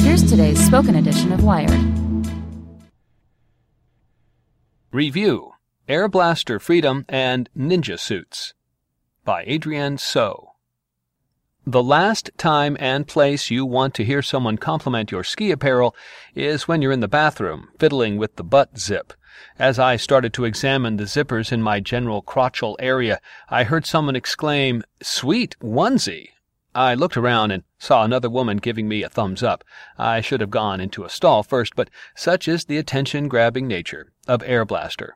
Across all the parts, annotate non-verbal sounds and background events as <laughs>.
Here's today's spoken edition of Wired. Review Airblaster Freedom and Ninja Suits by Adrienne So. The last time and place you want to hear someone compliment your ski apparel is when you're in the bathroom, fiddling with the butt zip. As I started to examine the zippers in my general crotchal area, I heard someone exclaim, Sweet onesie! I looked around and saw another woman giving me a thumbs up. I should have gone into a stall first, but such is the attention grabbing nature of Airblaster.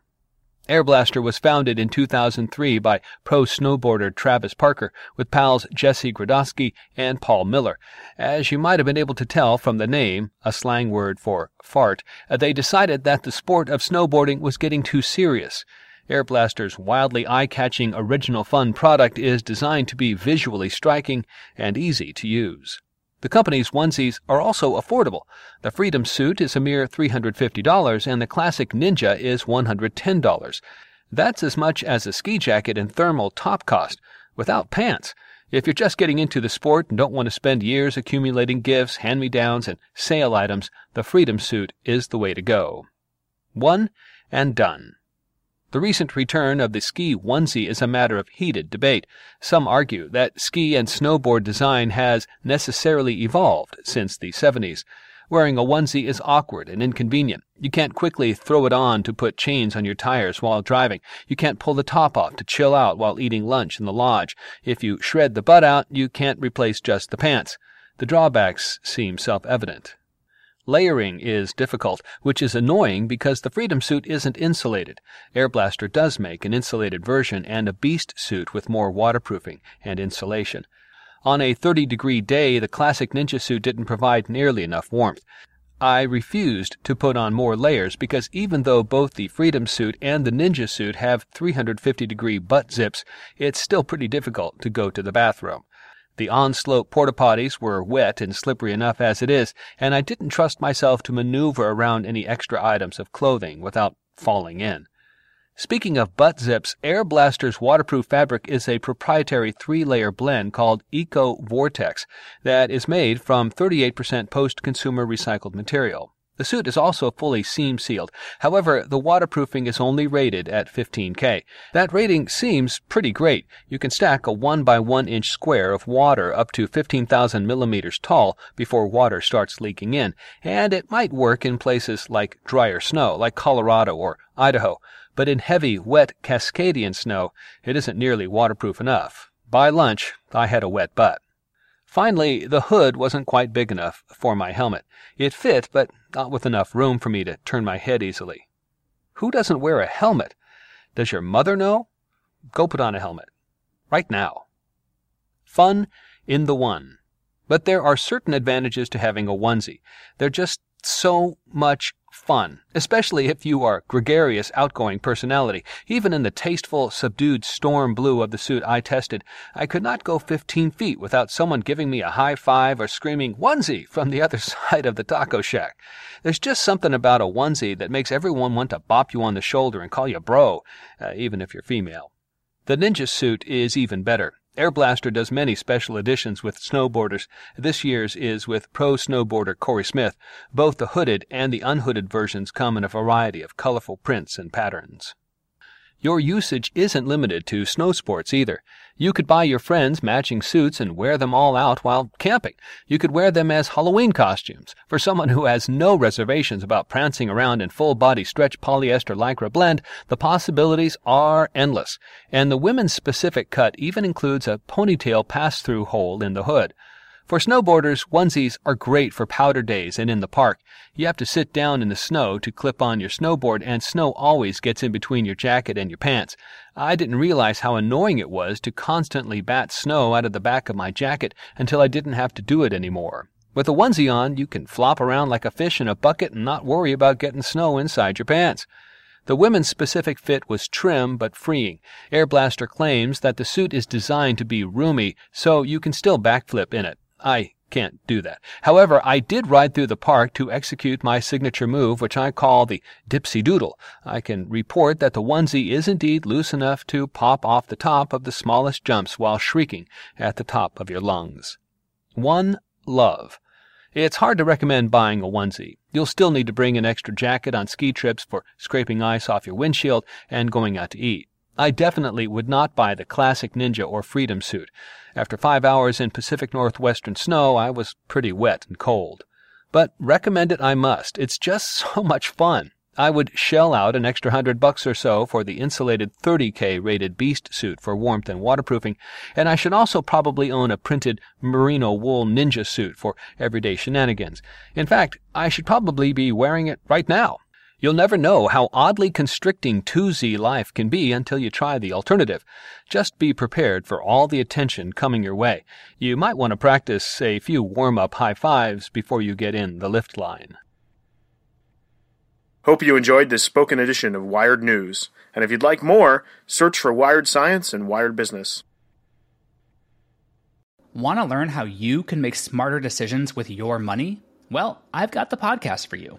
Air Blaster was founded in 2003 by pro snowboarder Travis Parker with pals Jesse Grandkoski and Paul Miller. As you might have been able to tell from the name, a slang word for fart, uh, they decided that the sport of snowboarding was getting too serious. Airblaster's wildly eye-catching original fun product is designed to be visually striking and easy to use. The company's onesies are also affordable. The Freedom Suit is a mere $350 and the Classic Ninja is $110. That's as much as a ski jacket and thermal top cost, without pants. If you're just getting into the sport and don't want to spend years accumulating gifts, hand-me-downs, and sale items, the Freedom Suit is the way to go. One and done. The recent return of the ski onesie is a matter of heated debate. Some argue that ski and snowboard design has necessarily evolved since the 70s. Wearing a onesie is awkward and inconvenient. You can't quickly throw it on to put chains on your tires while driving. You can't pull the top off to chill out while eating lunch in the lodge. If you shred the butt out, you can't replace just the pants. The drawbacks seem self-evident. Layering is difficult, which is annoying because the Freedom suit isn't insulated. Airblaster does make an insulated version and a Beast suit with more waterproofing and insulation. On a 30 degree day, the classic Ninja suit didn't provide nearly enough warmth. I refused to put on more layers because even though both the Freedom suit and the Ninja suit have 350 degree butt zips, it's still pretty difficult to go to the bathroom. The on-slope porta potties were wet and slippery enough as it is, and I didn't trust myself to maneuver around any extra items of clothing without falling in. Speaking of butt zips, Airblaster's waterproof fabric is a proprietary three-layer blend called Eco Vortex that is made from 38% post-consumer recycled material. The suit is also fully seam sealed. However, the waterproofing is only rated at 15K. That rating seems pretty great. You can stack a 1 by 1 inch square of water up to 15,000 millimeters tall before water starts leaking in, and it might work in places like drier snow, like Colorado or Idaho. But in heavy, wet Cascadian snow, it isn't nearly waterproof enough. By lunch, I had a wet butt. Finally, the hood wasn't quite big enough for my helmet. It fit, but not with enough room for me to turn my head easily. Who doesn't wear a helmet? Does your mother know? Go put on a helmet. Right now. Fun in the one. But there are certain advantages to having a onesie. They're just so much fun, especially if you are gregarious, outgoing personality. Even in the tasteful, subdued storm blue of the suit I tested, I could not go 15 feet without someone giving me a high five or screaming onesie from the <laughs> other side of the taco shack. There's just something about a onesie that makes everyone want to bop you on the shoulder and call you bro, uh, even if you're female. The ninja suit is even better. Airblaster does many special editions with snowboarders. This year's is with pro snowboarder Corey Smith. Both the hooded and the unhooded versions come in a variety of colorful prints and patterns. Your usage isn't limited to snow sports either. You could buy your friends matching suits and wear them all out while camping. You could wear them as Halloween costumes. For someone who has no reservations about prancing around in full body stretch polyester lycra blend, the possibilities are endless. And the women's specific cut even includes a ponytail pass through hole in the hood. For snowboarders, onesies are great for powder days and in the park. You have to sit down in the snow to clip on your snowboard, and snow always gets in between your jacket and your pants. I didn't realize how annoying it was to constantly bat snow out of the back of my jacket until I didn't have to do it anymore. With a onesie on, you can flop around like a fish in a bucket and not worry about getting snow inside your pants. The women's specific fit was trim but freeing. Airblaster claims that the suit is designed to be roomy, so you can still backflip in it. I can't do that. However, I did ride through the park to execute my signature move, which I call the Dipsy Doodle. I can report that the onesie is indeed loose enough to pop off the top of the smallest jumps while shrieking at the top of your lungs. One Love. It's hard to recommend buying a onesie. You'll still need to bring an extra jacket on ski trips for scraping ice off your windshield and going out to eat. I definitely would not buy the classic Ninja or Freedom suit. After five hours in Pacific Northwestern snow, I was pretty wet and cold. But recommend it I must. It's just <laughs> so much fun. I would shell out an extra hundred bucks or so for the insulated 30K rated Beast suit for warmth and waterproofing, and I should also probably own a printed merino wool ninja suit for everyday shenanigans. In fact, I should probably be wearing it right now. You'll never know how oddly constricting 2Z life can be until you try the alternative. Just be prepared for all the attention coming your way. You might want to practice a few warm up high fives before you get in the lift line. Hope you enjoyed this spoken edition of Wired News. And if you'd like more, search for Wired Science and Wired Business. Want to learn how you can make smarter decisions with your money? Well, I've got the podcast for you.